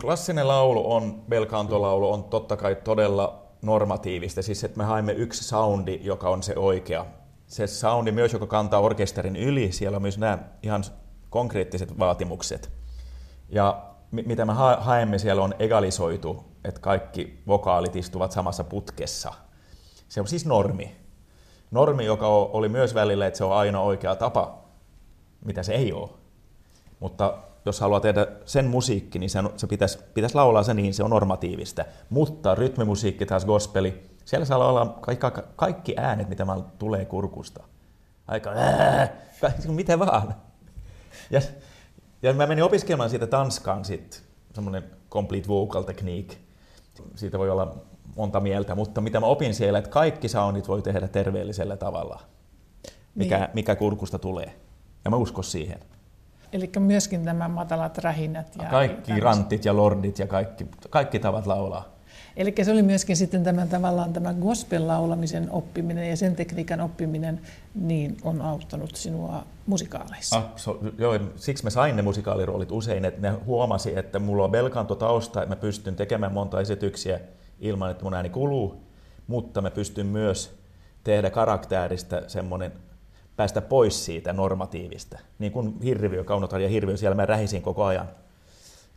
Klassinen laulu on, belkantolaulu on totta kai todella normatiivista, siis että me haemme yksi soundi, joka on se oikea. Se soundi myös, joka kantaa orkesterin yli, siellä on myös nämä ihan konkreettiset vaatimukset. Ja mitä me haemme siellä on egalisoitu, että kaikki vokaalit istuvat samassa putkessa. Se on siis normi. Normi, joka oli myös välillä, että se on aina oikea tapa, mitä se ei ole. Mutta jos haluaa tehdä sen musiikki, niin se, se pitäisi, pitäisi laulaa se niin, se on normatiivista. Mutta rytmimusiikki taas gospeli, siellä saa olla kaikki, kaikki äänet, mitä mä tulee kurkusta. Aika ää, mitä vaan. Ja, ja mä menin opiskelemaan siitä Tanskaan sitten, semmoinen complete vocal technique. Siitä voi olla monta mieltä, mutta mitä mä opin siellä, että kaikki soundit voi tehdä terveellisellä tavalla, mikä, niin. mikä kurkusta tulee. Ja mä uskon siihen. Eli myöskin nämä matalat rähinnät. Ja kaikki tämmöset. rantit ja lordit ja kaikki, kaikki tavat laulaa. Eli se oli myöskin sitten tämän tavallaan tämä gospel-laulamisen oppiminen ja sen tekniikan oppiminen niin on auttanut sinua musikaaleissa. Ah, so, joo, siksi mä sain ne musikaaliroolit usein, että ne huomasi, että mulla on belkanto tausta, että mä pystyn tekemään monta esityksiä ilman, että mun ääni kuluu, mutta mä pystyn myös tehdä karakterista semmoinen päästä pois siitä normatiivista. Niin kuin hirviö, kaunotar ja hirviö, siellä mä rähisin koko ajan.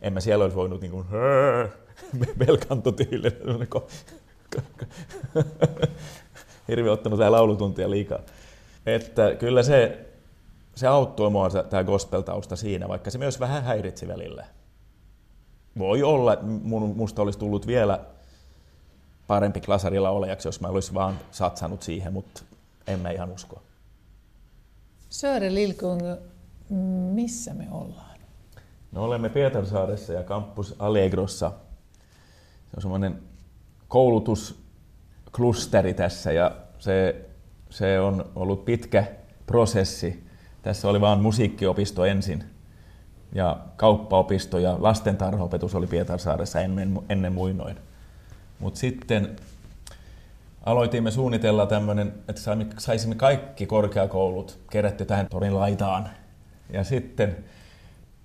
En mä siellä olisi voinut niin kuin, belkantotyylillä. hirviö ottanut tämä laulutuntia liikaa. Että kyllä se, se auttoi mua tämä gospel-tausta siinä, vaikka se myös vähän häiritsi välillä. Voi olla, että musta olisi tullut vielä parempi klasarilla olejaksi, jos mä olisin vaan satsannut siihen, mutta en mä ihan usko. Sören Lilkung, missä me ollaan? No olemme Pietarsaaressa ja Campus Allegrossa. Se on semmoinen koulutusklusteri tässä ja se, se on ollut pitkä prosessi. Tässä oli vain musiikkiopisto ensin ja kauppaopisto ja lastentarhaopetus oli Pietarsaaressa ennen, ennen muinoin. Mutta sitten aloitimme suunnitella tämmöinen, että saisimme kaikki korkeakoulut kerätty tähän torin laitaan. Ja sitten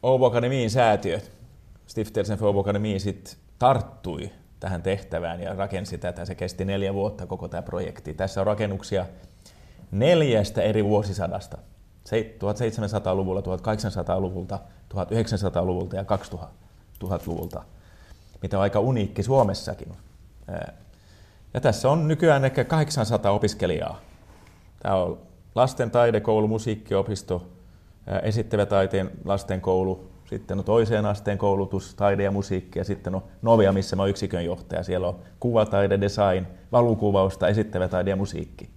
Åbo Akademiin säätiö, Stiftelsen för Åbo tarttui tähän tehtävään ja rakensi tätä. Se kesti neljä vuotta koko tämä projekti. Tässä on rakennuksia neljästä eri vuosisadasta. 1700-luvulla, 1800-luvulta, 1900-luvulta ja 2000-luvulta, mitä on aika uniikki Suomessakin. Ja tässä on nykyään ehkä 800 opiskelijaa. Tämä on lasten taidekoulu, musiikkiopisto, esittävä taiteen lastenkoulu, sitten on toiseen asteen koulutus, taide ja musiikki ja sitten on Novia, missä mä oon yksikön johtaja. Siellä on kuvataide, design, valukuvausta, esittävä taide ja musiikki.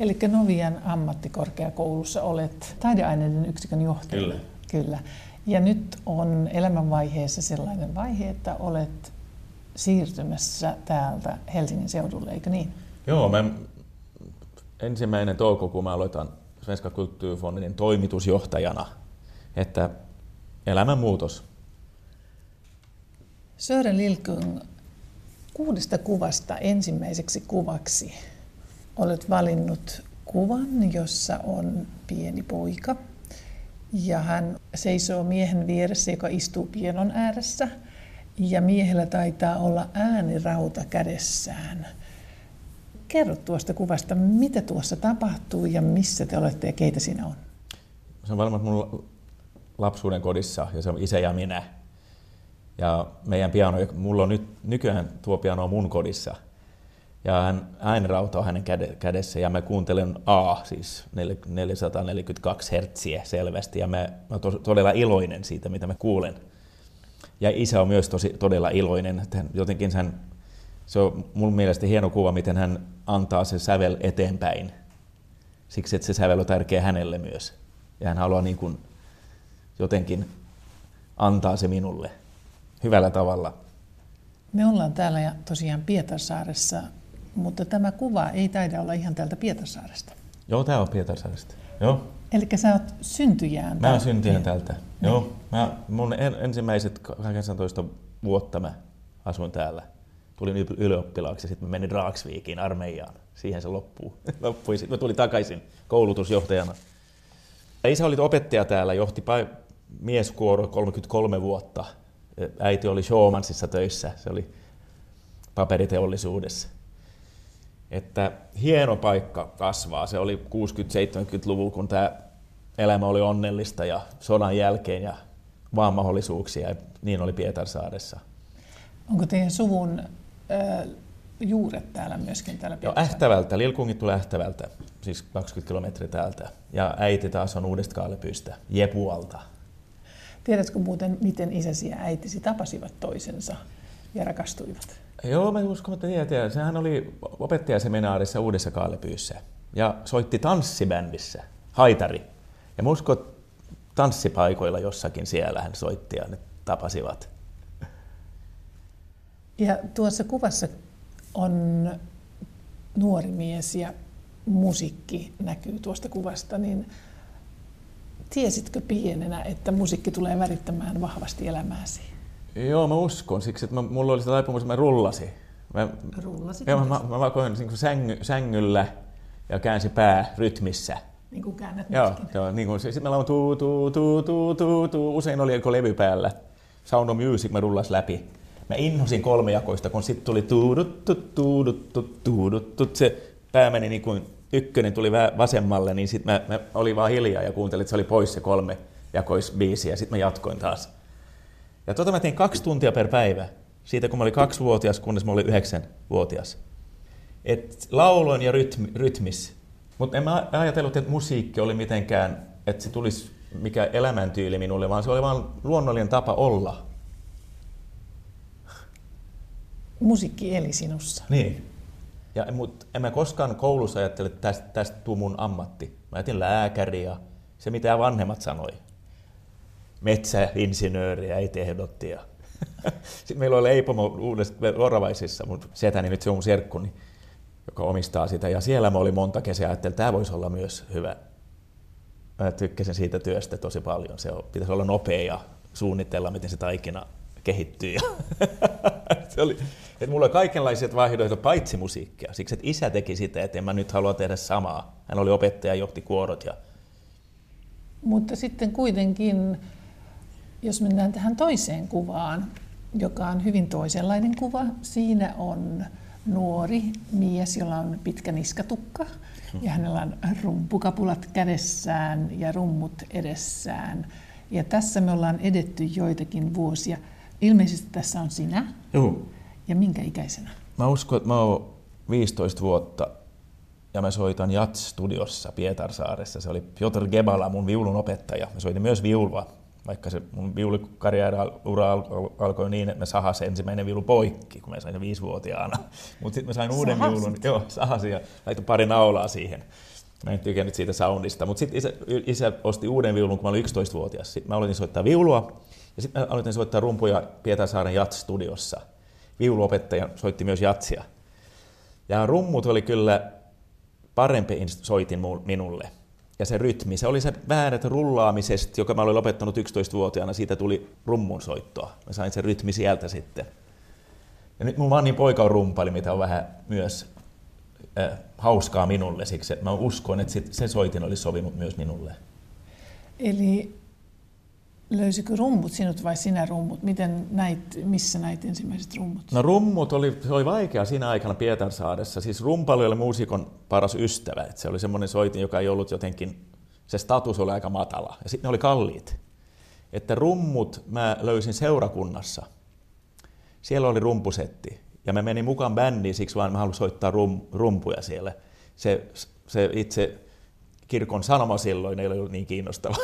Eli Novian ammattikorkeakoulussa olet taideaineiden yksikön johtaja. Kyllä. Kyllä. Ja nyt on elämänvaiheessa sellainen vaihe, että olet siirtymässä täältä Helsingin seudulle, eikö niin? Joo, mä ensimmäinen toukokuun mä aloitan Svenska Kulttuurfondin toimitusjohtajana, että elämänmuutos. Sören Lilkung, kuudesta kuvasta ensimmäiseksi kuvaksi olet valinnut kuvan, jossa on pieni poika. Ja hän seisoo miehen vieressä, joka istuu pienon ääressä – ja miehellä taitaa olla äänirauta kädessään. Kerro tuosta kuvasta, mitä tuossa tapahtuu ja missä te olette ja keitä siinä on? Se on varmaan mun lapsuuden kodissa ja se on isä ja minä. Ja meidän piano, mulla on nyt, nykyään tuo piano on mun kodissa. Ja hän, äänirauta on hänen kädessä ja mä kuuntelen A, siis 442 hertsiä selvästi. Ja mä, mä olen todella iloinen siitä, mitä mä kuulen. Ja isä on myös tosi, todella iloinen. Että jotenkin hän, se on mun mielestä hieno kuva, miten hän antaa se sävel eteenpäin. Siksi, että se sävel on tärkeä hänelle myös. Ja hän haluaa niin kuin jotenkin antaa se minulle hyvällä tavalla. Me ollaan täällä ja tosiaan Pietarsaaressa, mutta tämä kuva ei taida olla ihan täältä Pietarsaaresta. Joo, tämä on Pietarsaaresta. Joo. Eli sä oot syntyjään Mä oon syntyjään täältä. Joo. Mä, mun en, ensimmäiset 18 vuotta mä asuin täällä. Tulin ylioppilaaksi ja sitten menin Raaksviikiin armeijaan. Siihen se loppuu. loppui. Sitten mä tulin takaisin koulutusjohtajana. Ja isä oli opettaja täällä, johti mieskuoro 33 vuotta Äiti oli Showmansissa töissä, se oli paperiteollisuudessa. Että hieno paikka kasvaa. Se oli 60-70-luvulla, kun tämä elämä oli onnellista ja sodan jälkeen ja vaan mahdollisuuksia. Ja niin oli Pietarsaaressa. Onko teidän suvun äh, juuret täällä myöskin täällä Joo, Ähtävältä. Lilkungit tulee Ähtävältä, siis 20 kilometriä täältä. Ja äiti taas on Uudesta Kaalepyystä, Jepualta. Tiedätkö muuten, miten isäsi ja äitisi tapasivat toisensa ja rakastuivat? Joo, mä uskon, että tiedän. Sehän oli opettajaseminaarissa Uudessa Kaalepyyssä ja soitti tanssibändissä, haitari. Ja mä uskon, että tanssipaikoilla jossakin siellä hän soitti ja ne tapasivat. Ja tuossa kuvassa on nuori mies ja musiikki näkyy tuosta kuvasta, niin tiesitkö pienenä, että musiikki tulee värittämään vahvasti elämääsi? Joo, mä uskon. Siksi, että mä, mulla oli se taipumus, että mä rullasin. Mä, Rullasit? Joo, mä, mä, mä vakoin niin sängy, sängyllä ja käänsi pää rytmissä. Niin kuin käännät Joo, joo niin kuin, sitten mä laulan tuu, tuu, tuu, tuu, tuu, tuu. Usein oli joko levy päällä. Sound of Music mä rullas läpi. Mä inhosin kolmejakoista, kun sitten tuli tuuduttu, tuuduttu, tuuduttu. Se pää meni niin kuin ykkönen tuli vasemmalle, niin sitten mä, mä olin vaan hiljaa ja kuuntelin, että se oli pois se kolme jakoisbiisi ja sitten mä jatkoin taas. Ja tota mä tein kaksi tuntia per päivä, siitä kun mä olin kaksivuotias, kunnes mä olin yhdeksänvuotias. Et lauloin ja rytmi, rytmis. Mutta en mä ajatellut, että musiikki oli mitenkään, että se tulisi mikä elämäntyyli minulle, vaan se oli vain luonnollinen tapa olla. Musiikki eli sinussa. Niin. Ja, mutta en mä koskaan koulussa ajattele, että tästä, tästä tuu mun ammatti. Mä ajattelin lääkäri ja se mitä vanhemmat sanoi. Metsäinsinööriä ei tehdotti. Ja Sitten meillä oli leipomo uudessa Oravaisissa, mun setäni nyt se on mun serkkuni, joka omistaa sitä. Ja siellä mä olin monta kesää että tämä voisi olla myös hyvä. Mä tykkäsin siitä työstä tosi paljon. Se pitäisi olla nopea ja suunnitella, miten se taikina kehittyy. se oli, että mulla oli kaikenlaiset vaihtoehdot paitsi musiikkia. Siksi, että isä teki sitä, että en mä nyt halua tehdä samaa. Hän oli opettaja, johti kuorot. Ja... Mutta sitten kuitenkin, jos mennään tähän toiseen kuvaan, joka on hyvin toisenlainen kuva. Siinä on nuori mies, jolla on pitkä niskatukka ja hänellä on rumpukapulat kädessään ja rummut edessään. Ja tässä me ollaan edetty joitakin vuosia. Ilmeisesti tässä on sinä. Joo. Ja minkä ikäisenä? Mä uskon, että mä oon 15 vuotta ja mä soitan Jats-studiossa Pietarsaaressa. Se oli Piotr Gebala, mun viulun opettaja. Mä soitin myös viulua, vaikka se mun viulukarjäära-ura alkoi niin, että mä sahas ensimmäinen viulu poikki, kun mä sain viisivuotiaana. Mutta sitten mä sain uuden Sahasit? viulun, joo, sahasin ja laitoin pari naulaa siihen. Mä en tykännyt siitä soundista, mutta sitten isä, isä, osti uuden viulun, kun mä olin 11-vuotias. Sitten mä aloitin soittaa viulua ja sitten mä aloitin soittaa rumpuja Pietarsaaren Jats-studiossa. Viuluopettaja soitti myös jatsia. Ja rummut oli kyllä parempi soitin minulle. Ja se rytmi, se oli se äänet rullaamisesta, joka mä olin lopettanut 11-vuotiaana, siitä tuli rummun soittoa. Mä sain sen rytmi sieltä sitten. Ja nyt mun vanhin poika on rumpali, mitä on vähän myös äh, hauskaa minulle, siksi mä uskon, että sit se soitin olisi sovinut myös minulle. Eli löysikö rummut sinut vai sinä rummut? Miten näit, missä näit ensimmäiset rummut? No rummut oli, se oli vaikea siinä aikana Pietarsaaressa. Siis rumpali oli muusikon paras ystävä. Et se oli semmoinen soitin, joka ei ollut jotenkin, se status oli aika matala. Ja sitten ne oli kalliit. Että rummut mä löysin seurakunnassa. Siellä oli rumpusetti. Ja mä menin mukaan bändiin siksi vaan mä halusin soittaa rum, rumpuja siellä. Se, se itse kirkon sanoma silloin ei ollut niin kiinnostava.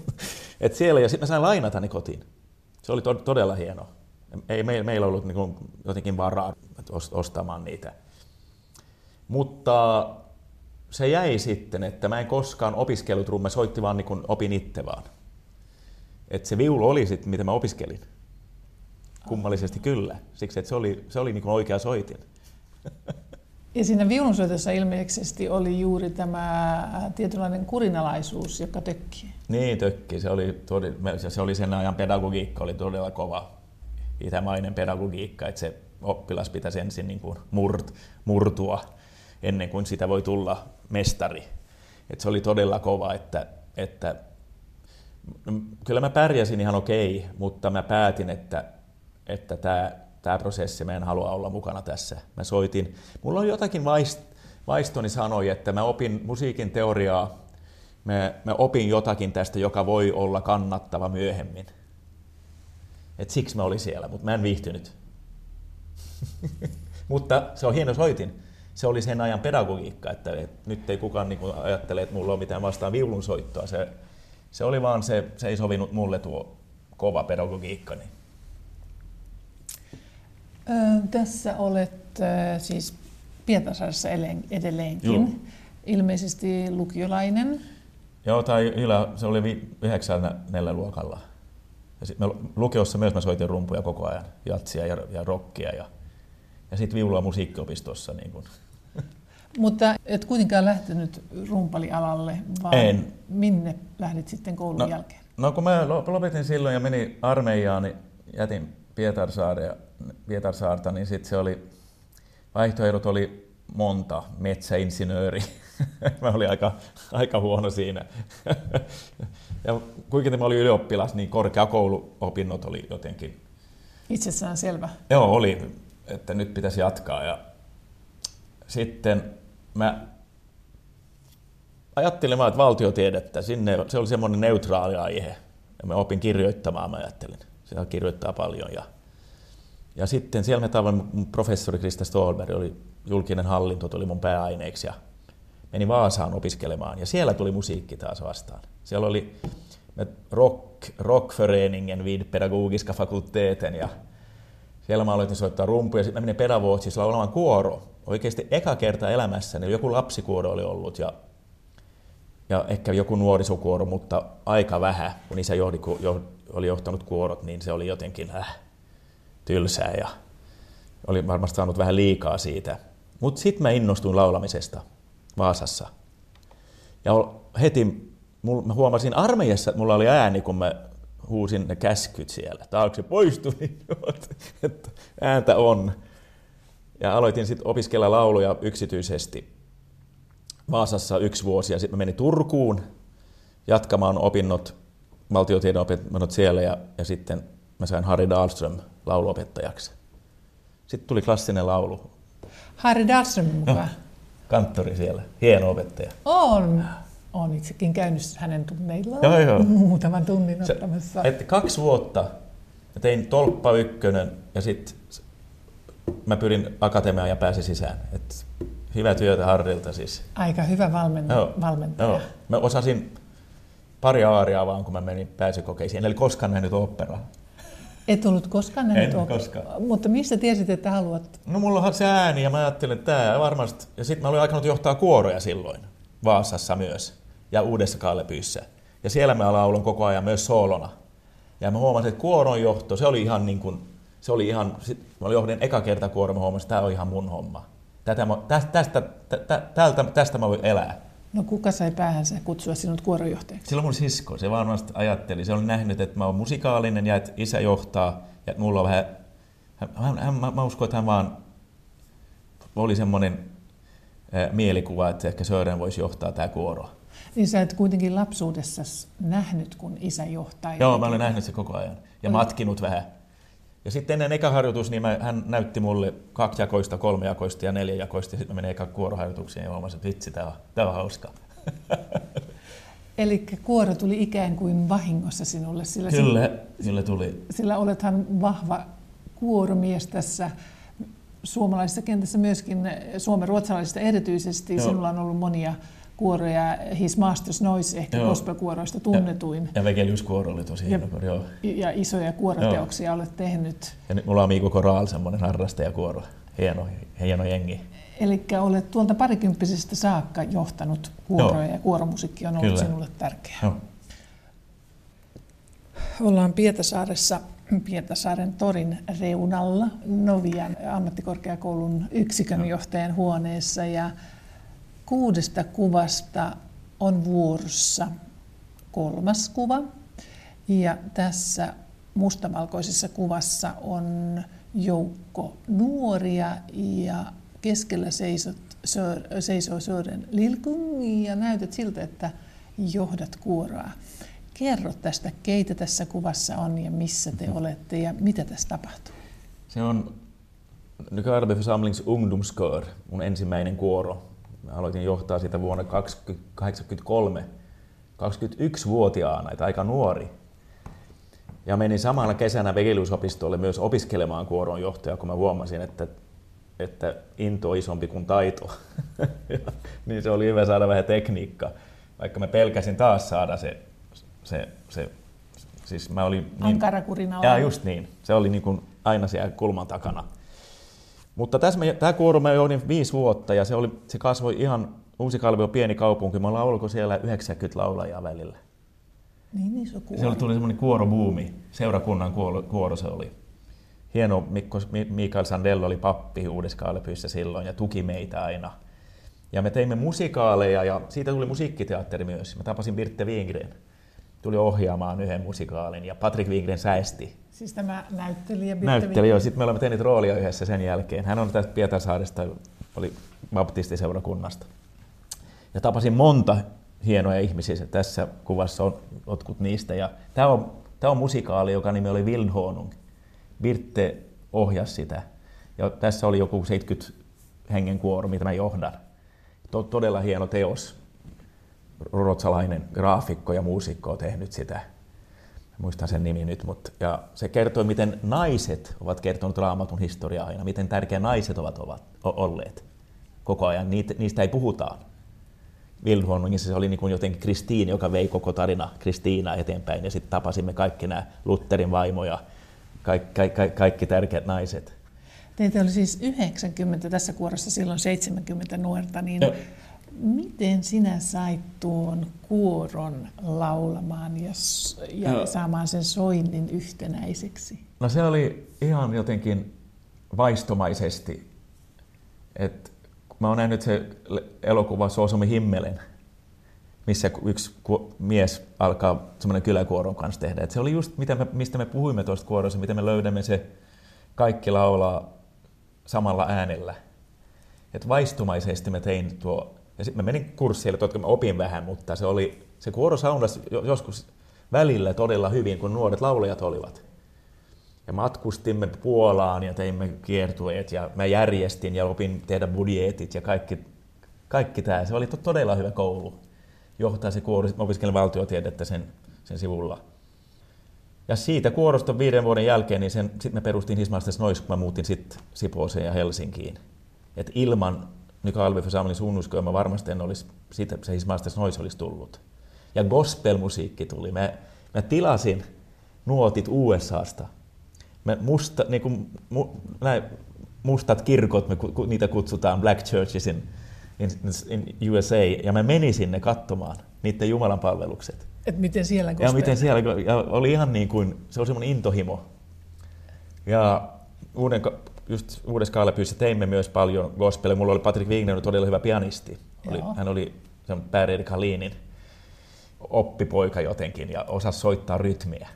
Et siellä, ja sitten mä sain lainata ne kotiin. Se oli to- todella hieno. Ei me, meillä ollut niin jotenkin varaa ostamaan niitä. Mutta se jäi sitten, että mä en koskaan opiskellut rummua, soitti vaan niin opin itse vaan. Et se viulu oli sitten, mitä mä opiskelin. Kummallisesti kyllä. Siksi, että se oli, se oli niin oikea soitin. Ja siinä viulunsoitossa ilmeisesti oli juuri tämä tietynlainen kurinalaisuus, joka tökki. Niin, tökki. Se oli, se oli sen ajan pedagogiikka oli todella kova itämainen pedagogiikka, että se oppilas pitäisi ensin niin kuin murt, murtua ennen kuin sitä voi tulla mestari. Että se oli todella kova, että, että kyllä mä pärjäsin ihan okei, mutta mä päätin, että, että tämä, tämä prosessi, mä en halua olla mukana tässä. Mä soitin, mulla on jotakin vaist, vaistoni sanoi, että mä opin musiikin teoriaa, mä, mä opin jotakin tästä, joka voi olla kannattava myöhemmin. Et siksi mä olin siellä, mutta mä en viihtynyt. mutta se on hieno soitin. Se oli sen ajan pedagogiikka, että, nyt ei kukaan niin ajattele, että mulla on mitään vastaan viulun soittoa. Se, se oli vaan se, se ei sovinut mulle tuo kova pedagogiikka. Niin. Ö, tässä olet äh, siis Pietarsaaressa edelleenkin. Joo. Ilmeisesti lukiolainen. Joo, tai ylä, se oli yhdeksännellä luokalla. Ja sit me, lukiossa myös mä soitin rumpuja koko ajan, jatsia ja, ja rockia ja, ja sitten viulua musiikkiopistossa. Niin kun. Mutta et kuitenkaan lähtenyt rumpalialalle, vaan en. minne lähdit sitten koulun no, jälkeen? No kun mä lopetin silloin ja menin armeijaan, niin jätin Pietarsaarta, Pietarsaarta niin sitten se oli, vaihtoehdot oli monta, metsäinsinööri, mä olin aika, aika huono siinä. ja kuitenkin mä olin ylioppilas, niin korkeakouluopinnot oli jotenkin... Itsessään selvä. Joo, oli, että nyt pitäisi jatkaa. Ja sitten mä ajattelin vaan, että valtiotiedettä, sinne, se oli semmoinen neutraali aihe. Ja mä opin kirjoittamaan, mä ajattelin. Siellä kirjoittaa paljon. Ja, ja sitten siellä me tavoin professori Krista Stolberg, oli julkinen hallinto, tuli mun pääaineeksi. Ja menin Vaasaan opiskelemaan ja siellä tuli musiikki taas vastaan. Siellä oli rock, rockföreningen vid pedagogiska fakulteten ja siellä mä aloitin soittaa rumpuja, sitten mä menin pedagogisilla olemaan kuoro. Oikeasti eka kerta elämässäni joku lapsikuoro oli ollut ja, ja ehkä joku nuorisokuoro, mutta aika vähän, kun isä johdi, jo, oli johtanut kuorot, niin se oli jotenkin äh, tylsää ja oli varmasti saanut vähän liikaa siitä. Mutta sitten mä innostuin laulamisesta. Vaasassa. Ja heti mä huomasin armeijassa, että mulla oli ääni, kun mä huusin ne käskyt siellä. Taakse poistu, niin että ääntä on. Ja aloitin sitten opiskella lauluja yksityisesti Vaasassa yksi vuosi ja sitten menin Turkuun jatkamaan opinnot, valtiotiedon opinnot siellä ja, ja sitten mä sain Harry Dahlström lauluopettajaksi. Sitten tuli klassinen laulu. Harry Dahlström mukaan? No kanttori siellä, hieno opettaja. On. Olen itsekin käynyt hänen tunneillaan joo, joo. muutaman tunnin Se, ottamassa. Että kaksi vuotta mä tein tolppa ykkönen ja sitten mä pyrin akatemiaan ja pääsin sisään. Et hyvä työtä Harrilta siis. Aika hyvä valmen, joo, valmentaja. Joo. Mä osasin pari aaria vaan, kun mä menin pääsykokeisiin. Eli koskaan nähnyt operaa. Et ollut koskaan nähnyt En koskaan. Mutta missä tiesit, että haluat? No mulla on se ääni ja mä ajattelin, että tämä varmasti... Ja sitten mä olin aikanut johtaa kuoroja silloin, Vaasassa myös, ja Uudessa Kallepyyssä. Ja siellä mä laulan koko ajan myös soolona. Ja mä huomasin, että kuoron johto, se oli ihan niin kuin, se oli ihan, sit, mä johdin eka kerta kuoron, mä huomasin, että tämä on ihan mun homma. Tätä, tästä, tästä, tästä, tästä mä voin elää. No kuka sai päähänsä kutsua sinut kuorojohtajaksi? Silloin mun sisko, se varmasti ajatteli. Se on nähnyt, että mä oon musikaalinen ja että isä johtaa ja että mulla on vähän... Hän, hän, mä, mä uskon, että hän vaan oli semmoinen mielikuva, että ehkä Sören voisi johtaa tämä kuoro. Niin sä et kuitenkin lapsuudessa nähnyt, kun isä johtaa. Joo, mä olen nähnyt se koko ajan ja matkinut vähän. Ja sitten ennen eka harjoitus, niin mä, hän näytti mulle kaksijakoista, kolmejakoista ja neljäjakoista, ja sitten mä menin eka kuoroharjoituksiin ja huomasin, että vitsi, tämä on, tää on hauska. Eli kuoro tuli ikään kuin vahingossa sinulle. Sillä kyllä, sin... kyllä tuli. Sillä olethan vahva kuoromies tässä suomalaisessa kentässä myöskin, suomen ruotsalaisista erityisesti. Joo. Sinulla on ollut monia kuoroja, His Masters Noise, ehkä gospelkuoroista tunnetuin. Ja, ja Vegelius-kuoro oli tosi hieno ja, joo. ja isoja kuoroteoksia Joo. olet tehnyt. Ja nyt mulla on Miiko Koral, semmoinen harrastajakuoro, hieno, hieno jengi. Eli olet tuolta parikymppisestä saakka johtanut kuoroja Joo. ja kuoromusiikki on ollut Kyllä. sinulle tärkeää. Joo. Ollaan Pietasaaressa Pietasaaren torin reunalla Novian ammattikorkeakoulun yksikön johtajan huoneessa ja kuudesta kuvasta on vuorossa kolmas kuva. Ja tässä mustavalkoisessa kuvassa on joukko nuoria ja keskellä seisot, sör, seisoo Sören Lilkung ja näytät siltä, että johdat kuoroa. Kerro tästä, keitä tässä kuvassa on ja missä te olette ja mitä tässä tapahtuu. Se on Nykarby-församlings ungdomskör, mun ensimmäinen kuoro. Mä aloitin johtaa sitä vuonna 1983, 21-vuotiaana, että aika nuori. Ja menin samalla kesänä Vegeliusopistolle myös opiskelemaan kuoron johtaja, kun mä huomasin, että, että into on isompi kuin taito. niin se oli hyvä saada vähän tekniikkaa. Vaikka mä pelkäsin taas saada se, se, se siis mä olin... Niin, Ankarakurina Ja just niin. Se oli niin kuin aina siellä kulman takana. Mutta tässä me, tämä kuoro mä joudin viisi vuotta ja se, oli, se kasvoi ihan, Uusikalvi on pieni kaupunki, me ollaan ollut siellä 90 laulajaa välillä. Niin iso kuoro. Se oli, tuli semmoinen kuorobuumi, seurakunnan kuoro, kuoro se oli. Hieno Mikko, Mikael Sandello oli pappi Uudeskaalpyyssä silloin ja tuki meitä aina. Ja me teimme musikaaleja ja siitä tuli musiikkiteatteri myös. Mä tapasin Birte Wingren. Tuli ohjaamaan yhden musikaalin ja Patrick Wingren säesti. Siis tämä näyttelijä Näyttelijä, joo. Sitten me olemme tehneet roolia yhdessä sen jälkeen. Hän on tästä Pietarsaaresta, oli baptistiseurakunnasta. Ja tapasin monta hienoja ihmisiä. Tässä kuvassa on jotkut niistä. Ja tämä, on, tämä on musikaali, joka nimi oli Wildhonung. Birte ohjasi sitä. Ja tässä oli joku 70 hengen kuoro, mitä mä johdan. Todella hieno teos. Ruotsalainen graafikko ja muusikko on tehnyt sitä. Muistan sen nimi nyt, mutta ja se kertoo, miten naiset ovat kertonut raamatun historiaa aina, miten tärkeä naiset ovat, ovat olleet koko ajan. Niitä, niistä ei puhutaan. Wilhelmingissa se oli niin kuin jotenkin Kristiin, joka vei koko tarina Kristiina eteenpäin. Ja sitten tapasimme kaikki nämä Lutherin vaimoja, kaikki, kaikki, kaikki tärkeät naiset. Teitä oli siis 90 tässä kuorossa, silloin 70 nuorta, niin no. Miten sinä sait tuon kuoron laulamaan ja, ja no. saamaan sen soinnin yhtenäiseksi? No se oli ihan jotenkin vaistomaisesti. että mä oon nähnyt se elokuva Soosomi himmelen, missä yksi mies alkaa semmoinen kyläkuoron kanssa tehdä. Et se oli just, mitä me, mistä me puhuimme tuosta kuorosta, miten me löydämme se kaikki laulaa samalla äänellä. Et vaistumaisesti mä tein tuo, ja sitten mä menin kurssille, totta mä opin vähän, mutta se oli, se kuoro saunasi joskus välillä todella hyvin, kun nuoret laulajat olivat. Ja matkustimme Puolaan ja teimme kiertueet ja mä järjestin ja opin tehdä budjetit ja kaikki, kaikki tämä. Se oli todella hyvä koulu. Johtaa se kuoro, mä opiskelin valtiotiedettä sen, sen sivulla. Ja siitä kuorosta viiden vuoden jälkeen, niin sen, sit mä perustin Hismaastes Nois, kun mä muutin sitten Sipooseen ja Helsinkiin. Et ilman Nyka Alvi Församling mä varmasti en olisi, siitä se Hismaastes Nois olisi tullut. Ja gospelmusiikki tuli. Mä, mä tilasin nuotit USAsta me musta, niin kuin, mu, näin, mustat kirkot, me niitä kutsutaan Black Churches in, in, in USA, ja mä menin sinne katsomaan niiden Jumalan palvelukset. Et miten siellä Ja miten siellä, ja oli ihan niin kuin, se oli semmoinen intohimo. Ja uuden, just uudessa Kaalepyyssä teimme myös paljon gospelia. Mulla oli Patrick Wigner, todella hyvä pianisti. Oli, hän oli Per-Erik Hallinin oppipoika jotenkin ja osasi soittaa rytmiä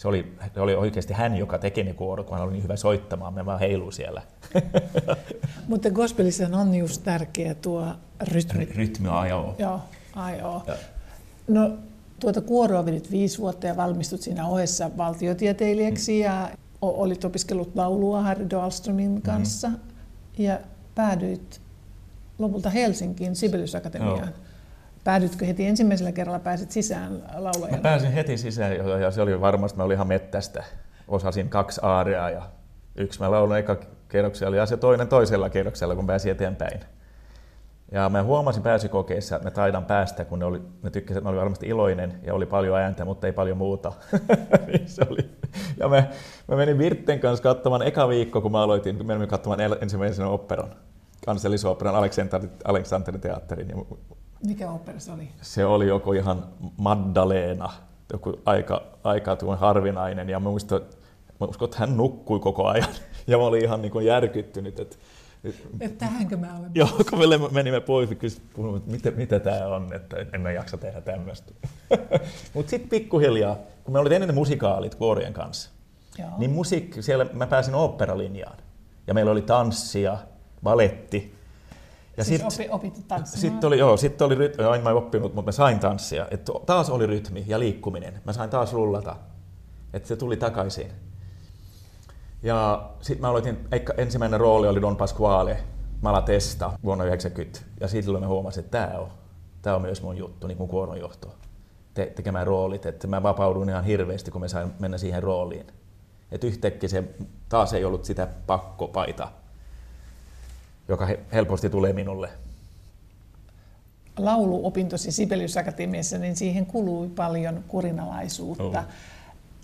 se oli, se oli oikeasti hän, joka teki ne kuorot, kun hän oli niin hyvä soittamaan, me vaan heiluu siellä. Mutta gospelissa on just tärkeä tuo rytmi. Rytmi, joo. Joo, joo. No, tuota kuoroa vedit viisi vuotta ja valmistut siinä ohessa valtiotieteilijäksi mm. ja olit opiskellut laulua Harry Dahlströmin mm. kanssa mm. ja päädyit lopulta Helsinkiin Sibeliusakatemiaan. Joo. Päädytkö heti ensimmäisellä kerralla, pääsit sisään laulajana? Mä pääsin heti sisään ja se oli varmasti, mä olin ihan mettästä. Osasin kaksi aareaa ja yksi mä lauloin eka kerroksella ja se toinen toisella kerroksella, kun pääsin eteenpäin. Ja mä huomasin pääsykokeissa, että mä taidan päästä, kun ne, oli, ne tykkäsivät, että mä olin varmasti iloinen ja oli paljon ääntä, mutta ei paljon muuta. Niin se oli. Ja mä, mä menin Virtten kanssa katsomaan eka viikko, kun mä aloitin, kun menimme katsomaan ensimmäisen operan, kansallisoperan Aleksanterin teatterin. Ja mikä opera se oli? Se oli joku ihan Maddalena, joku aika, aika harvinainen. Ja mä muistan, mä uskon, että hän nukkui koko ajan. Ja mä olin ihan niin kuin järkyttynyt, että että tähänkö mä olen? Joo, kun me menimme pois, niin puhuin, että mitä, mitä tämä on, että en mä jaksa tehdä tämmöistä. Mutta sitten pikkuhiljaa, kun me oli ennen ne musikaalit kuorien kanssa, Joo. niin musiikki, siellä mä pääsin operalinjaan. Ja meillä oli tanssia, baletti, Ja siis sit, opi, opit tanssimaan? Sitten oli, joo, sitten oli rytmi, en mä oppinut, mutta mä sain tanssia. Et taas oli rytmi ja liikkuminen. Mä sain taas rullata. Että se tuli takaisin. Ja sitten mä aloitin, ensimmäinen rooli oli Don Pasquale Malatesta vuonna 90. Ja silloin mä huomasin, että tämä on, tää on myös mun juttu, niin kuin kuoronjohto. Te, tekemään roolit, että mä vapauduin ihan hirveästi, kun mä sain mennä siihen rooliin. Että yhtäkkiä se taas ei ollut sitä pakkopaita, joka helposti tulee minulle. Lauluopintosi Sibelius Akatemiassa, niin siihen kului paljon kurinalaisuutta. Oh.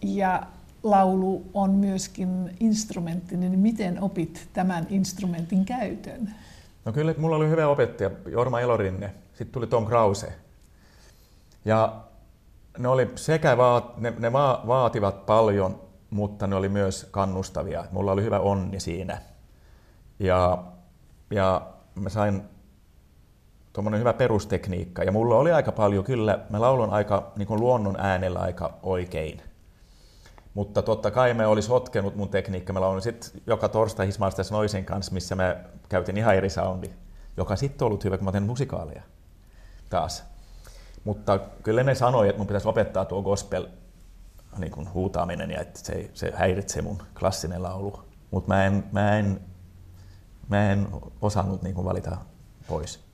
Ja laulu on myöskin instrumentti, niin miten opit tämän instrumentin käytön? No kyllä, mulla oli hyvä opettaja, Jorma Elorinne. Sitten tuli Tom Krause. Ja ne, oli sekä vaat, ne, ne vaativat paljon, mutta ne oli myös kannustavia. Mulla oli hyvä onni siinä. Ja, ja mä sain tuommoinen hyvä perustekniikka. Ja mulla oli aika paljon, kyllä, mä laulun aika niin kuin luonnon äänellä aika oikein. Mutta totta kai me olisi hotkenut mun tekniikka. Meillä on sitten joka torstai Hismasters Noisin kanssa, missä me käytiin ihan eri soundi, joka sitten on ollut hyvä, kun mä teen musikaaleja taas. Mutta kyllä ne sanoi, että mun pitäisi opettaa tuo gospel niin kuin huutaaminen ja että se, se häiritsee mun klassinen laulu. Mutta mä en, mä, en, mä en osannut niin kuin valita pois.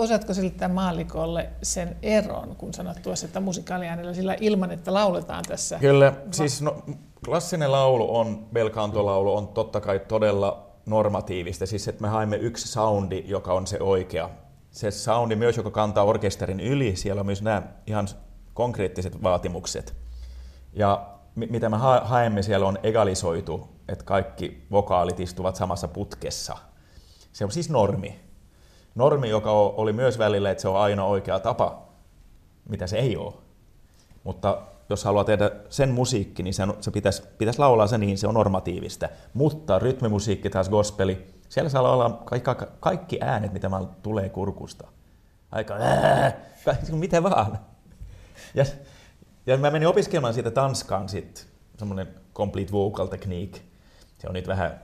Osaatko selittää maallikolle sen eron, kun sanot tuossa, että musikaaliäänellä sillä ilman, että lauletaan tässä? Kyllä, siis no, klassinen laulu on, belkantolaulu on totta kai todella normatiivista, siis että me haemme yksi soundi, joka on se oikea. Se soundi myös, joka kantaa orkesterin yli, siellä on myös nämä ihan konkreettiset vaatimukset. Ja mitä me haemme siellä on egalisoitu, että kaikki vokaalit istuvat samassa putkessa. Se on siis normi normi, joka oli myös välillä, että se on aina oikea tapa, mitä se ei ole. Mutta jos haluaa tehdä sen musiikki, niin se, se pitäisi, pitäisi laulaa se niin, se on normatiivista. Mutta rytmimusiikki taas gospeli, siellä saa olla kaikki, kaikki äänet, mitä tulee kurkusta. Aika ää, mitä vaan. Ja, ja mä menin opiskelemaan siitä Tanskaan sitten, semmoinen complete vocal technique. Se on nyt vähän,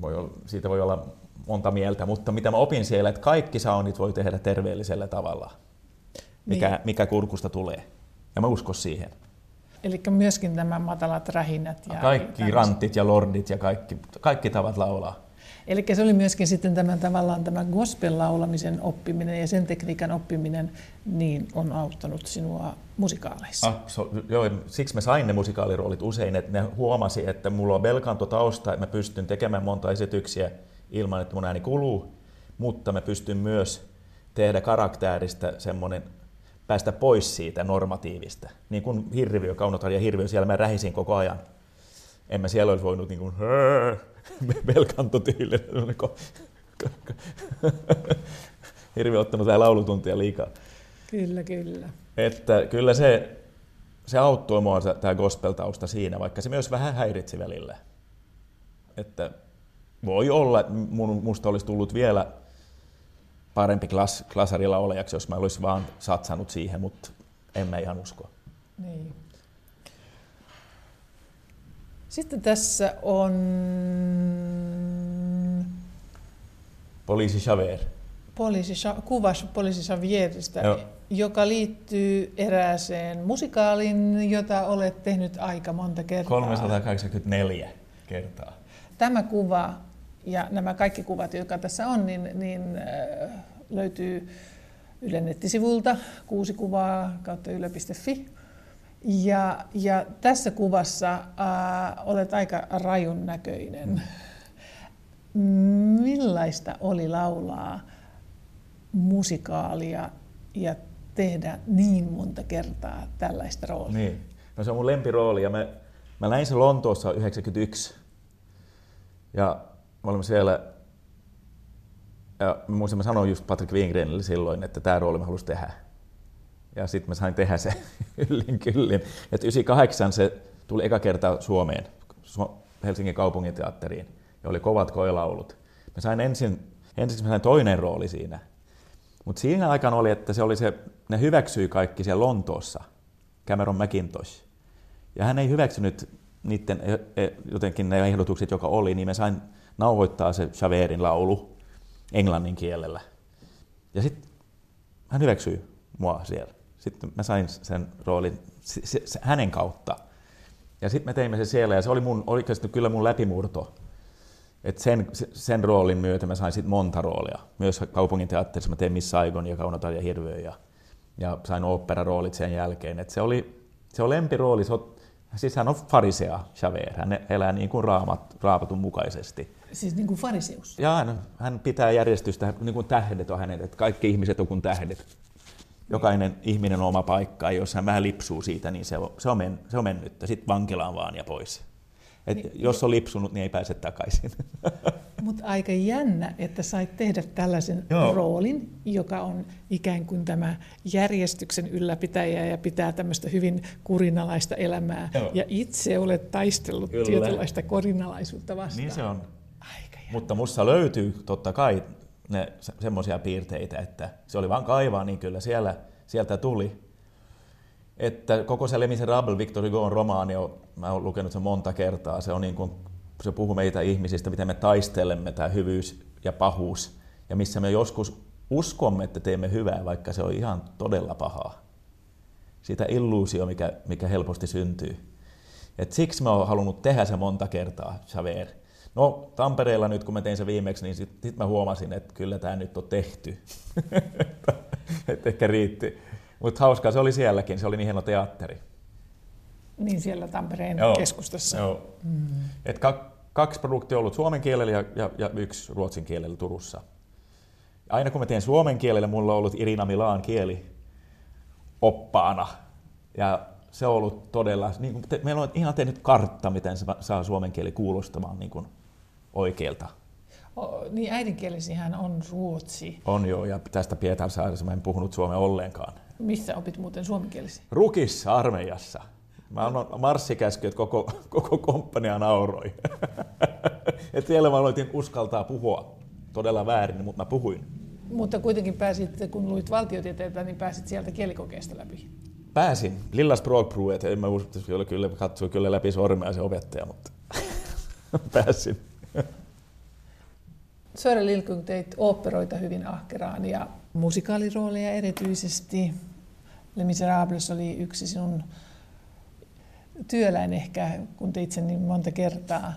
voi olla, siitä voi olla monta mieltä, mutta mitä mä opin siellä, että kaikki soundit voi tehdä terveellisellä tavalla, mikä, niin. mikä kurkusta tulee. Ja mä uskon siihen. Eli myöskin nämä matalat rähinät. Ja kaikki tämmöset. rantit ja lordit ja kaikki, kaikki tavat laulaa. Eli se oli myöskin sitten tämän, tavallaan tämä gospel-laulamisen oppiminen ja sen tekniikan oppiminen niin on auttanut sinua musikaaleissa. Ah, so, joo, siksi mä sain ne musikaaliroolit usein, että ne huomasi, että mulla on belkanto tausta, että mä pystyn tekemään monta esityksiä ilman, että mun ääni kuluu, mutta mä pystyn myös tehdä karakterista semmoinen, päästä pois siitä normatiivista. Niin kuin hirviö, kaunotar ja hirviö, siellä mä rähisin koko ajan. En mä siellä olisi voinut niin kuin belkantotyylillä. hirviö ottanut tää laulutuntia liikaa. Kyllä, kyllä. Että kyllä se, se auttoi mua tämä gospel-tausta siinä, vaikka se myös vähän häiritsi välillä. Että voi olla, että mun, musta olisi tullut vielä parempi klas, klasarilla olejaksi, jos mä olisin vaan satsannut siihen, mutta en mä ihan usko. Niin. Sitten tässä on... Poliisi Xavier. Poliisi, kuva poliisi Xavierista, Joo. joka liittyy erääseen musikaalin, jota olet tehnyt aika monta kertaa. 384 kertaa. Tämä kuva ja nämä kaikki kuvat, jotka tässä on, niin, niin äh, löytyy Ylen nettisivulta kuusi kuvaa kautta yle.fi. Ja, ja tässä kuvassa äh, olet aika rajun näköinen. Millaista oli laulaa musikaalia ja tehdä niin monta kertaa tällaista roolia? Niin. No se on mun lempirooli ja mä, mä näin sen Lontoossa 91. Ja me olimme siellä, ja muistin, mä sanoin just Patrick Wingrenille silloin, että tämä rooli mä haluaisin tehdä. Ja sitten mä sain tehdä se yllin kyllin. Että 98 se tuli eka kertaa Suomeen, Helsingin kaupunginteatteriin, ja oli kovat koelaulut. Mä sain ensin, ensin mä sain toinen rooli siinä. Mutta siinä aikana oli, että se oli se, ne hyväksyi kaikki siellä Lontoossa, Cameron McIntosh. Ja hän ei hyväksynyt niiden e, e, jotenkin ne ehdotukset, joka oli, niin mä sain nauhoittaa se Chaverin laulu. englannin kielellä. Ja sitten hän hyväksyi mua siellä. Sitten mä sain sen roolin se, se, hänen kautta. Ja sitten me teimme se siellä ja se oli mun, oikeasti kyllä mun läpimurto. Et sen, sen roolin myötä mä sain sitten monta roolia. Myös kaupungin teatterissa mä tein Miss Saigon ja Kaunotar ja Hirviö ja, ja sain oopperaroolit sen jälkeen. Et se, oli, se on lempirooli. Se on, siis hän on farisea, Javert. Hän elää niin kuin raamat, raamatun mukaisesti. Siis niin kuin fariseus? Ja hän, hän pitää järjestystä, niin kuin tähdet on hänet, että kaikki ihmiset on kuin tähdet jokainen ihminen on oma paikka, ja jos hän vähän lipsuu siitä, niin se on, se on, men, se on mennyt. Sitten vankilaan vaan ja pois. Et niin, jos on lipsunut, niin ei pääse takaisin. Mutta aika jännä, että sait tehdä tällaisen Joo. roolin, joka on ikään kuin tämä järjestyksen ylläpitäjä ja pitää tämmöistä hyvin kurinalaista elämää. Joo. Ja itse olet taistellut Kyllä. tietynlaista kurinalaisuutta vastaan. Niin se on. Mutta musta löytyy totta kai ne semmoisia piirteitä, että se oli vain kaivaa, niin kyllä siellä, sieltä tuli. Että koko se Le Miserable Victor Hugon romaani, on, mä olen lukenut sen monta kertaa, se, on niin kuin, se puhuu meitä ihmisistä, miten me taistelemme tämä hyvyys ja pahuus, ja missä me joskus uskomme, että teemme hyvää, vaikka se on ihan todella pahaa. Sitä illuusio, mikä, mikä helposti syntyy. Et siksi mä oon halunnut tehdä se monta kertaa, Javert No Tampereella nyt kun mä tein se viimeksi, niin sitten sit mä huomasin, että kyllä tämä nyt on tehty. että ehkä riitti. Mutta hauskaa se oli sielläkin, se oli niin hieno teatteri. Niin siellä Tampereen Joo. keskustassa. Joo. Mm. Et ka- kaksi produktia on ollut suomen kielellä ja, ja, ja yksi ruotsin kielellä Turussa. Aina kun mä teen suomen kielellä, mulla on ollut Irina Milaan kieli oppaana. Ja se on ollut todella, niin kuin te, meillä on ihan tehnyt kartta, miten se saa suomen kieli kuulostamaan niin kuin oikealta. O, niin äidinkielisihän on ruotsi. On joo, ja tästä Pietarsaaressa mä en puhunut suomea ollenkaan. Missä opit muuten suomenkielisiä? Rukissa armeijassa. Mä annoin marssikäsky, että koko, koko komppania nauroi. Et siellä mä aloitin uskaltaa puhua todella väärin, mutta mä puhuin. Mutta kuitenkin pääsit, kun luit valtiotieteitä, niin pääsit sieltä kielikokeesta läpi. Pääsin. Lilla Språkprovet. En mä usko, että kyllä katsoi kyllä läpi sormea se opettaja, mutta pääsin. Sören Lilkung teit oopperoita hyvin ahkeraan ja musikaalirooleja erityisesti. Le Miserables oli yksi sinun työläin ehkä, kun teit sen niin monta kertaa.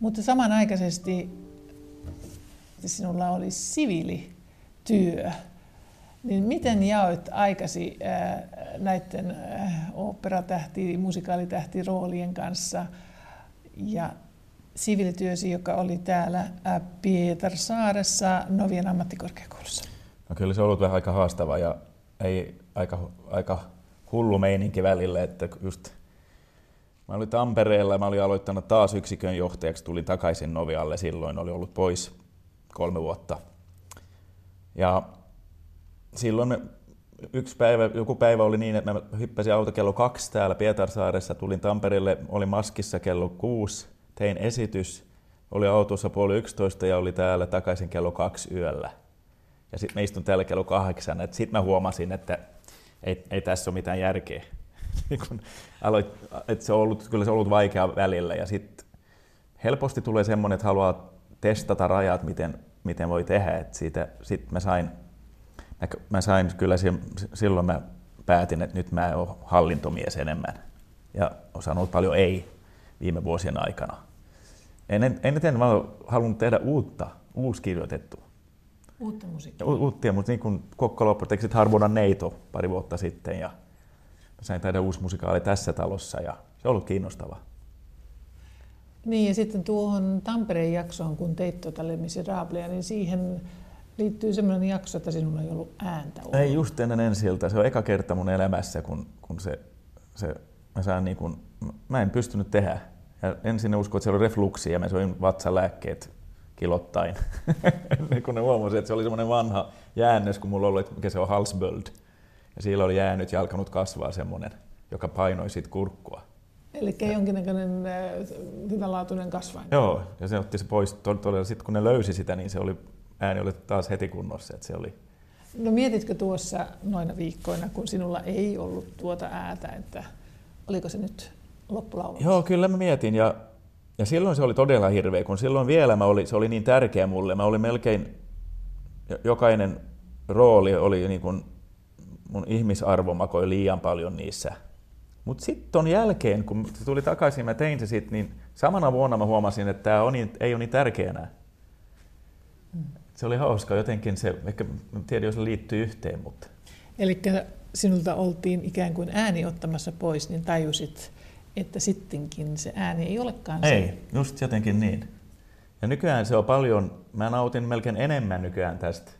Mutta samanaikaisesti sinulla oli siviilityö. Niin miten jaoit aikasi näiden oopperatähti, musikaalitähti roolien kanssa ja siviilityösi, joka oli täällä Pietarsaaressa Novien ammattikorkeakoulussa? No kyllä se on ollut vähän aika haastava ja ei aika, aika hullu meininki välillä, että just Mä olin Tampereella ja mä olin aloittanut taas yksikön johtajaksi, tuli takaisin Novialle silloin, oli ollut pois kolme vuotta. Ja silloin yksi päivä, joku päivä oli niin, että mä hyppäsin auto kello kaksi täällä Pietarsaaressa, tulin Tampereelle, oli maskissa kello kuusi, tein esitys, oli autossa puoli yksitoista ja oli täällä takaisin kello kaksi yöllä. Ja sitten mä istun täällä kello kahdeksan, että sitten mä huomasin, että ei, ei tässä ole mitään järkeä. Niin aloit, että se on ollut, kyllä se on ollut vaikea välillä ja sitten helposti tulee semmoinen, että haluaa testata rajat, miten, miten voi tehdä. Että siitä, sit mä sain, mä, mä sain kyllä silloin mä päätin, että nyt mä ole hallintomies enemmän. Ja sanonut paljon ei viime vuosien aikana. Ennen, ennen mä olen halunnut tehdä uutta, uuskirjoitettua. Uutta musiikkia. U- uuttia, mutta niin kuin Kokko Loppu teki Harbonan Neito pari vuotta sitten ja mä sain tehdä uusi musikaali tässä talossa ja se on ollut kiinnostavaa. Niin ja sitten tuohon Tampereen jaksoon, kun teit tuota Le niin siihen liittyy sellainen jakso, että sinulla ei ollut ääntä ollut. Ei just ennen ensiltä. Se on eka kerta mun elämässä, kun, kun se, se, mä, saan niin kuin, mä en pystynyt tehdä ja ensin ne uskoi, että se oli refluksi ja mä soin vatsalääkkeet kilottain. Kuin ne huomasi, että se oli semmoinen vanha jäännös, kun mulla oli, että mikä se on halsböld. Ja siellä oli jäänyt ja alkanut kasvaa semmoinen, joka painoi siitä kurkkua. Eli jonkinnäköinen äh, hyvälaatuinen kasvain. Joo, ja se otti se pois todella. Sitten kun ne löysi sitä, niin se oli, ääni oli taas heti kunnossa. Että se oli... No mietitkö tuossa noina viikkoina, kun sinulla ei ollut tuota äätä, että oliko se nyt loppulaulussa? Joo, kyllä mä mietin ja, ja silloin se oli todella hirveä, kun silloin vielä mä oli, se oli niin tärkeä mulle. Mä olin melkein jokainen rooli oli niin kuin, mun ihmisarvo makoi liian paljon niissä. Mutta sitten ton jälkeen, kun se tuli takaisin, mä tein se sitten, niin samana vuonna mä huomasin, että tämä niin, ei ole niin tärkeä enää. Mm. Se oli hauska jotenkin, se, ehkä tiedä, jos se liittyy yhteen, mutta... Eli sinulta oltiin ikään kuin ääni ottamassa pois, niin tajusit, että sittenkin se ääni ei olekaan se. Ei, just jotenkin niin. Ja nykyään se on paljon, mä nautin melkein enemmän nykyään tästä,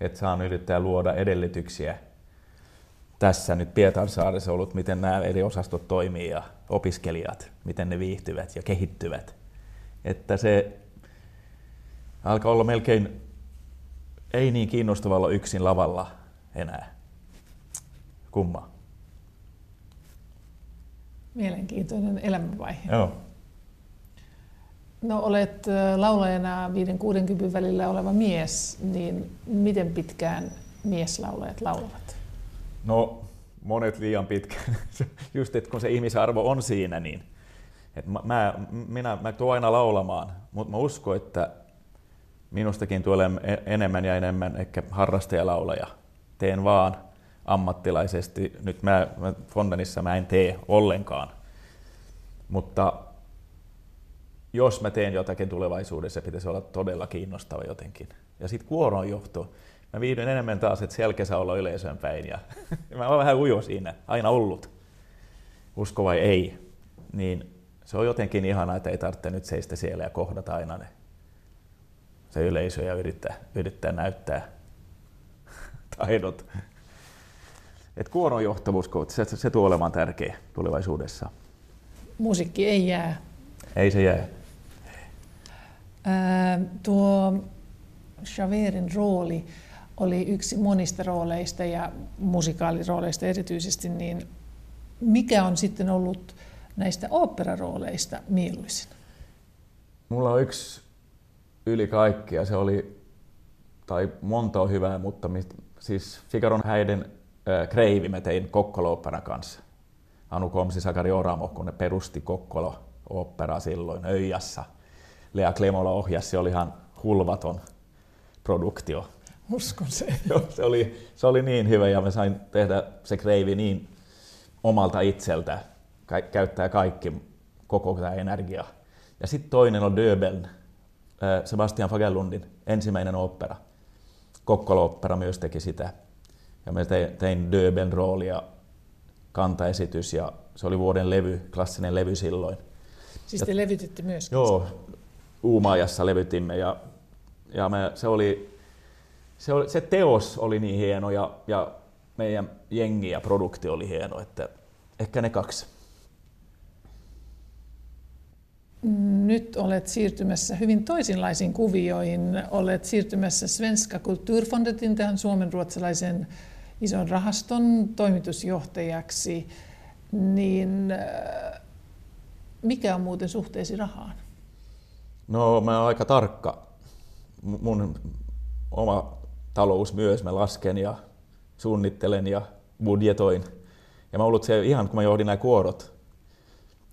että saan yrittää luoda edellytyksiä tässä nyt Pietarsaaressa ollut, miten nämä eri osastot toimii ja opiskelijat, miten ne viihtyvät ja kehittyvät. Että se alkaa olla melkein ei niin kiinnostavalla yksin lavalla enää. Kumma. Mielenkiintoinen elämänvaihe. Joo. No olet laulajana 5-60 välillä oleva mies, niin miten pitkään mieslaulajat laulavat? No monet liian pitkään. Just, että kun se ihmisarvo on siinä, niin että mä, mä, minä, mä tuon aina laulamaan, mutta mä uskon, että minustakin tulee enemmän ja enemmän ehkä harrastajalaulaja. Teen vaan ammattilaisesti. Nyt mä, mä Fondanissa mä en tee ollenkaan. Mutta jos mä teen jotakin tulevaisuudessa, pitäisi olla todella kiinnostava jotenkin. Ja sitten kuoron johto. Mä viihdyn enemmän taas, että selkeässä olla yleisön päin. Ja mä oon vähän ujo siinä, aina ollut. Usko vai ei. Niin se on jotenkin ihanaa, että ei tarvitse nyt seistä siellä ja kohdata aina ne, se yleisö ja yrittää, yrittää näyttää taidot. Et kuoron johtavuus, se, se tulee olemaan tärkeä tulevaisuudessa. Musiikki ei jää. Ei se jää. Ää, tuo Chaverin rooli oli yksi monista rooleista ja musikaalirooleista erityisesti, niin mikä on sitten ollut näistä oopperarooleista mieluisin? Mulla on yksi yli kaikkia, se oli, tai monta on hyvää, mutta siis Figaron häiden kreivi mä tein kokkolo kanssa. Anu Komsi, Sakari Oramo, kun ne perusti kokkolo opera silloin Öijassa. Lea Klemola ohjasi, se oli ihan hulvaton produktio. Uskon se. Joo, se oli, se oli niin hyvä ja mä sain tehdä se kreivi niin omalta itseltä, käyttää kaikki, koko tämä energia. Ja sitten toinen on Döbeln, Sebastian Fagerlundin ensimmäinen opera. Kokkolo-opera myös teki sitä. Ja mä tein Döbeln roolia, kantaesitys ja se oli vuoden levy, klassinen levy silloin. Siis te ja, levytitte myös? Joo, Uumaajassa levytimme ja, ja me, se, oli, se, oli, se teos oli niin hieno ja, ja meidän jengi ja produkti oli hieno, että ehkä ne kaksi. Nyt olet siirtymässä hyvin toisenlaisiin kuvioihin. Olet siirtymässä Svenska Kulturfondetin tähän suomen ruotsalaisen ison rahaston toimitusjohtajaksi. Niin äh, mikä on muuten suhteesi rahaan? No mä oon aika tarkka. Mun oma talous myös. Mä lasken ja suunnittelen ja budjetoin. Ja mä oon ollut se ihan, kun mä johdin nämä kuorot.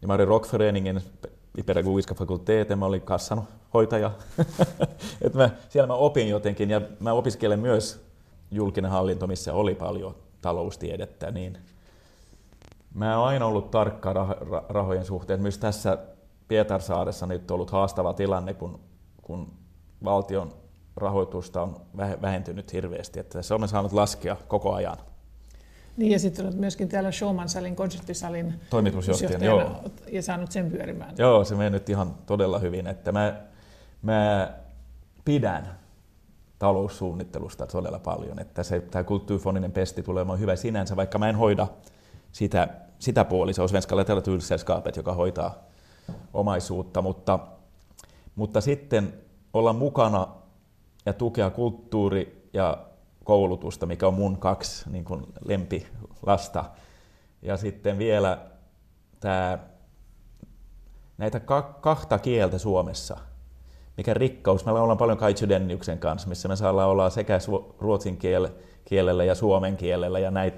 Ja mä olin Rockföreningen i pedagogiska fakulteten, mä olin kassan hoitaja. Et mä, siellä mä opin jotenkin ja mä opiskelen myös julkinen hallinto, missä oli paljon taloustiedettä, niin mä oon aina ollut tarkka rah- rahojen suhteen. Myös tässä Pietarsaaressa nyt on ollut haastava tilanne, kun, kun valtion rahoitusta on vähentynyt hirveästi. Että se on saanut laskea koko ajan. Niin ja sitten olet myöskin täällä Showman-salin, konserttisalin toimitusjohtajana joo. ja saanut sen pyörimään. Joo, se menee nyt ihan todella hyvin. Että mä, mä pidän taloussuunnittelusta todella paljon. Että se, tämä kulttuurfoninen pesti tulee olemaan hyvä sinänsä, vaikka mä en hoida sitä, sitä puoli. Se on joka hoitaa omaisuutta, mutta, mutta sitten olla mukana ja tukea kulttuuri- ja koulutusta, mikä on mun kaksi niin kuin lempilasta. Ja sitten vielä tämä, näitä kahta kieltä Suomessa, mikä rikkaus. Meillä ollaan paljon Kaitsu Denniuksen kanssa, missä me saadaan olla sekä ruotsin kielellä ja suomen kielellä ja näitä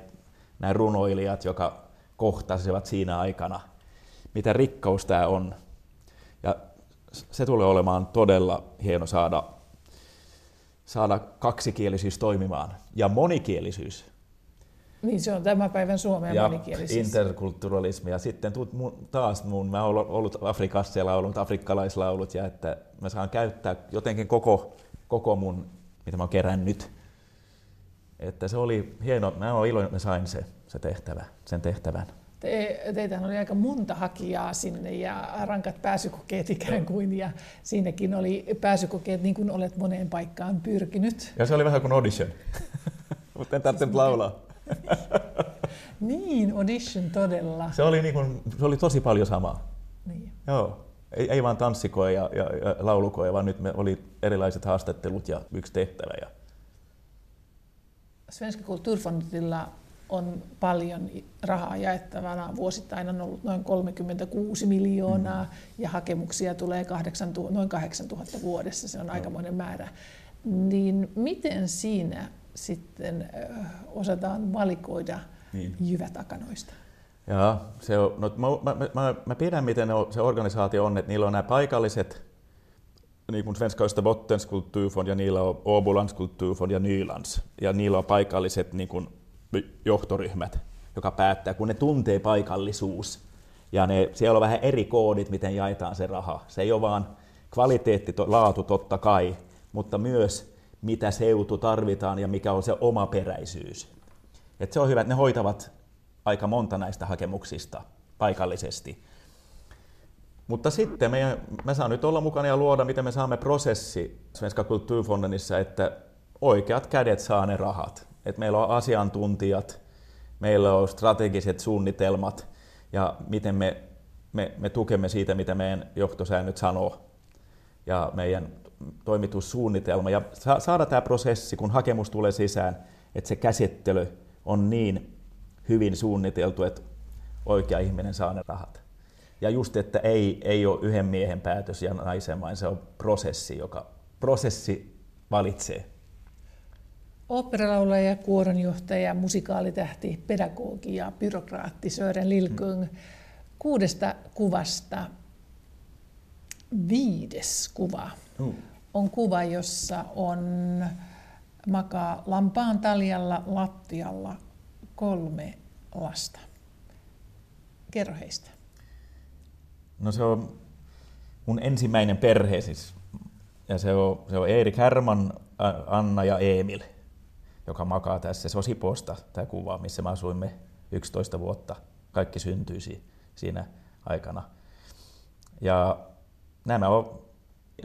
nämä runoilijat, jotka kohtasivat siinä aikana, mitä rikkaus tämä on. Ja se tulee olemaan todella hieno saada saada kaksikielisyys toimimaan ja monikielisyys. Niin se on tämän päivän Suomen ja interkulturalismi. Ja sitten taas mun, mä olen ollut Afrikassa ja laulut afrikkalaislaulut ja että mä saan käyttää jotenkin koko, koko mun, mitä mä oon kerännyt. Että se oli hieno, mä oon iloinen, että mä sain se, se tehtävä, sen tehtävän. Te, teitä oli aika monta hakijaa sinne ja rankat pääsykokeet ikään kuin, ja siinäkin oli pääsykokeet niin kuin olet moneen paikkaan pyrkinyt. Ja se oli vähän kuin audition, mutta en tarvitse laulaa. niin, audition todella. Se oli, niin kuin, se oli tosi paljon samaa. Niin. Joo. Ei, ei vaan tanssikoe ja, ja, ja laulukoe, vaan nyt me oli erilaiset haastattelut ja yksi tehtävä. Ja... Svenska Kulturfondilla on paljon rahaa jaettavana. Vuosittain on ollut noin 36 miljoonaa mm. ja hakemuksia tulee 8, noin 8000 vuodessa. Se on aikamoinen määrä. Niin miten siinä sitten osataan valikoida niin. jyvätakanoista? Joo, se on, no, mä, mä, mä, mä pidän, miten se organisaatio on, että niillä on nämä paikalliset, niin kuin Svenska Österbottens kulturfond ja niillä on Åbolands kulturfond ja Nylands. Ja niillä on paikalliset niin kuin, johtoryhmät, joka päättää, kun ne tuntee paikallisuus. Ja ne, siellä on vähän eri koodit, miten jaetaan se raha. Se ei ole vaan kvaliteetti, laatu totta kai, mutta myös mitä seutu tarvitaan ja mikä on se oma peräisyys. Et se on hyvä, että ne hoitavat aika monta näistä hakemuksista paikallisesti. Mutta sitten meidän, mä saan nyt olla mukana ja luoda, miten me saamme prosessi Svenska Kulturfondenissa, että oikeat kädet saa ne rahat. Et meillä on asiantuntijat, meillä on strategiset suunnitelmat ja miten me, me, me tukemme siitä, mitä meidän johtosäännöt sanoo ja meidän toimitussuunnitelma ja saada tämä prosessi, kun hakemus tulee sisään, että se käsittely on niin hyvin suunniteltu, että oikea ihminen saa ne rahat. Ja just, että ei, ei ole yhden miehen päätös ja naisen, vaan se on prosessi, joka prosessi valitsee. Oopperalaulaja, kuoronjohtaja, musikaalitähti, pedagogi ja byrokraatti Sören Lilkung. Hmm. Kuudesta kuvasta viides kuva hmm. On kuva, jossa on makaa lampaan taljalla lattialla kolme lasta. Kerro heistä. No se on mun ensimmäinen perhe siis. Ja se on, se on Erik Herman, Anna ja Emil, joka makaa tässä. Se on Siposta tämä kuva, missä me asuimme 11 vuotta. Kaikki syntyisi siinä aikana. Ja nämä on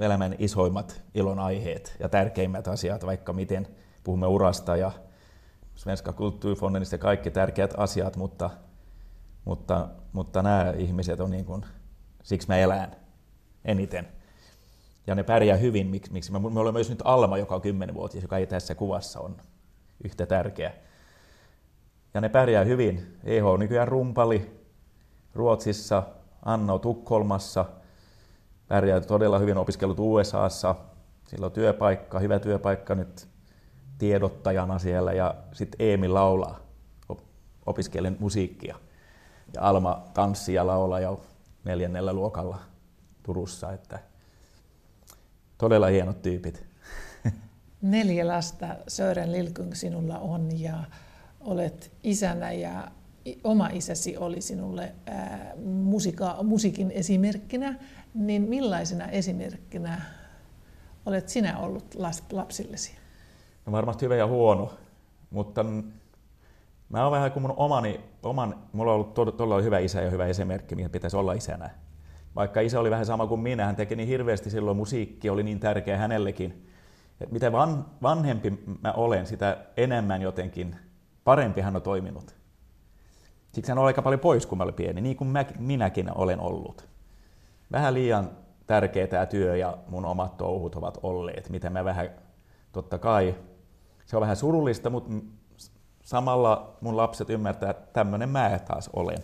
elämän isoimmat ilon aiheet ja tärkeimmät asiat, vaikka miten puhumme urasta ja Svenska Kulturfondista kaikki tärkeät asiat, mutta, mutta, mutta nämä ihmiset on niin kuin, siksi mä elän eniten. Ja ne pärjää hyvin, miksi me, me olemme myös nyt Alma, joka on 10-vuotias, joka ei tässä kuvassa on yhtä tärkeä. Ja ne pärjää hyvin. EH on nykyään rumpali Ruotsissa, Anno Tukholmassa, pärjää todella hyvin opiskellut USAssa, sillä on työpaikka, hyvä työpaikka nyt tiedottajana siellä ja sitten Eemi laulaa, opiskelen musiikkia. Ja Alma tanssii ja laulaa jo neljännellä luokalla Turussa, että todella hienot tyypit. Neljä lasta Sören Lilkung sinulla on ja olet isänä ja oma isäsi oli sinulle ää, musika, musiikin esimerkkinä, niin millaisena esimerkkinä olet sinä ollut lapsillesi? No varmasti hyvä ja huono, mutta mä oon vähän kuin mun omani, oman, mulla on ollut todella hyvä isä ja hyvä esimerkki, mihin pitäisi olla isänä. Vaikka isä oli vähän sama kuin minä, hän teki niin hirveästi silloin musiikki, oli niin tärkeä hänellekin. Et mitä van, vanhempi mä olen, sitä enemmän jotenkin parempi hän on toiminut. Siksi hän on aika paljon pois, kun mä olin pieni, niin kuin mä, minäkin olen ollut. Vähän liian tärkeä tämä työ ja mun omat touhut ovat olleet, mitä mä vähän, totta kai, se on vähän surullista, mutta samalla mun lapset ymmärtää, että tämmöinen mä taas olen.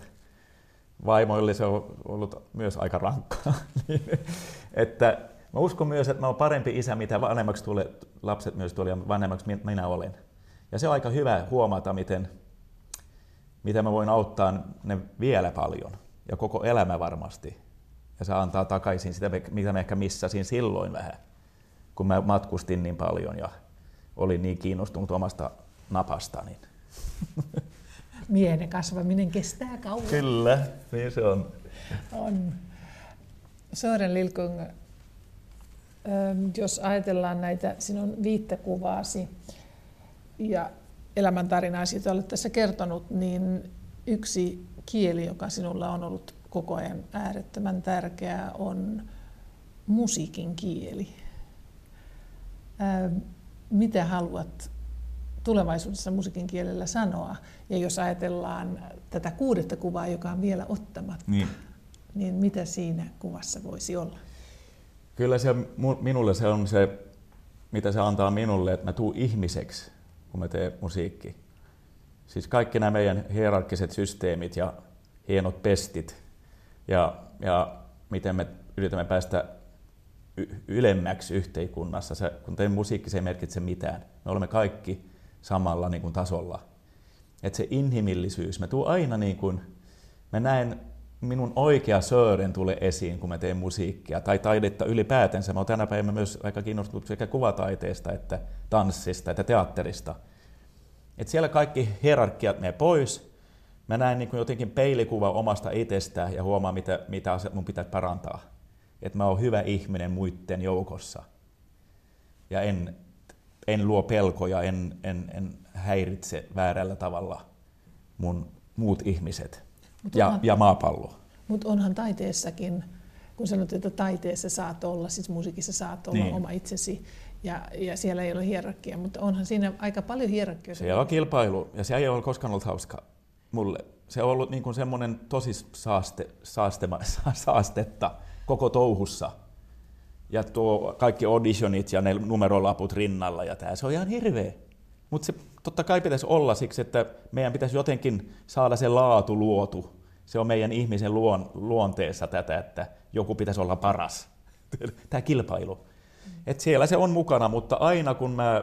Vaimoille se on ollut myös aika rankkaa. Että mä uskon myös, että mä oon parempi isä, mitä vanhemmaksi tulee, lapset myös tulee vanhemmaksi minä olen. Ja se on aika hyvä huomata, miten, miten mä voin auttaa ne vielä paljon. Ja koko elämä varmasti. Ja se antaa takaisin sitä, mitä mä ehkä missasin silloin vähän, kun mä matkustin niin paljon ja olin niin kiinnostunut omasta napasta. Niin. Miehen kasvaminen kestää kauan. Kyllä, niin se on. on. Sören Lilkung, jos ajatellaan näitä sinun viittakuvaasi ja elämäntarinaa, joita olet tässä kertonut, niin yksi kieli, joka sinulla on ollut koko ajan äärettömän tärkeää, on musiikin kieli. Mitä haluat tulevaisuudessa musiikin kielellä sanoa? Ja jos ajatellaan tätä kuudetta kuvaa, joka on vielä ottamatta, niin, niin mitä siinä kuvassa voisi olla? Kyllä se, minulle se on se, mitä se antaa minulle, että mä tuun ihmiseksi, kun mä teen musiikki. Siis kaikki nämä meidän hierarkkiset systeemit ja hienot pestit ja, ja miten me yritämme päästä ylemmäksi yhteiskunnassa. Se, kun teen musiikki, se ei merkitse mitään. Me olemme kaikki samalla niin kuin, tasolla. Että se inhimillisyys, mä tuun aina niin kuin, mä näen minun oikea Sören tulee esiin, kun mä teen musiikkia, tai taidetta ylipäätänsä. Mä oon tänä päivänä myös aika kiinnostunut sekä kuvataiteesta, että tanssista, että teatterista. Et siellä kaikki hierarkiat menee pois. Mä näen niin kuin jotenkin peilikuva omasta itsestä ja huomaan, mitä, mitä asiat mun pitää parantaa. Että mä oon hyvä ihminen muiden joukossa. Ja en, en luo pelkoja, en, en, en häiritse väärällä tavalla mun muut ihmiset ja, onhan, ja maapallo. Mutta onhan taiteessakin, kun sanot, että taiteessa saat olla, siis musiikissa saat olla niin. oma itsesi, ja, ja siellä ei ole hierarkia, mutta onhan siinä aika paljon hierarkia. Siellä on kilpailu, ja se ei ole koskaan ollut hauska mulle. Se on ollut niin kuin semmoinen tosi saaste, saastema, saastetta koko touhussa. Ja tuo kaikki auditionit ja ne numerolaput rinnalla, ja tämä, se on ihan hirveä. Mutta se totta kai pitäisi olla siksi, että meidän pitäisi jotenkin saada se laatu luotu. Se on meidän ihmisen luon, luonteessa tätä, että joku pitäisi olla paras. Tämä kilpailu. Et siellä se on mukana, mutta aina kun, mä,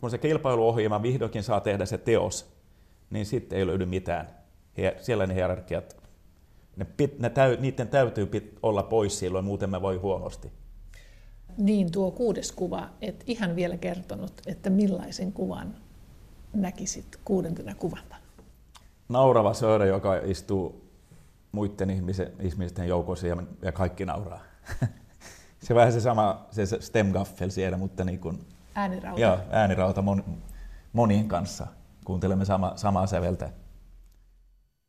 kun se kilpailuohjelma vihdoinkin saa tehdä se teos, niin sitten ei löydy mitään. Siellä ne hierarkiat, ne, pit, ne täy, niiden täytyy pit, olla pois silloin, muuten mä voi huonosti. Niin, tuo kuudes kuva, et ihan vielä kertonut, että millaisen kuvan näkisit kuudentena kuvana? Naurava Söre, joka istuu muiden ihmisen, ihmisten joukossa ja, ja kaikki nauraa. se vähän se sama, se stemgaffel siellä, mutta niin kuin, äänirauta. Joo, äänirauta mon, monien kanssa. Kuuntelemme sama, samaa säveltä.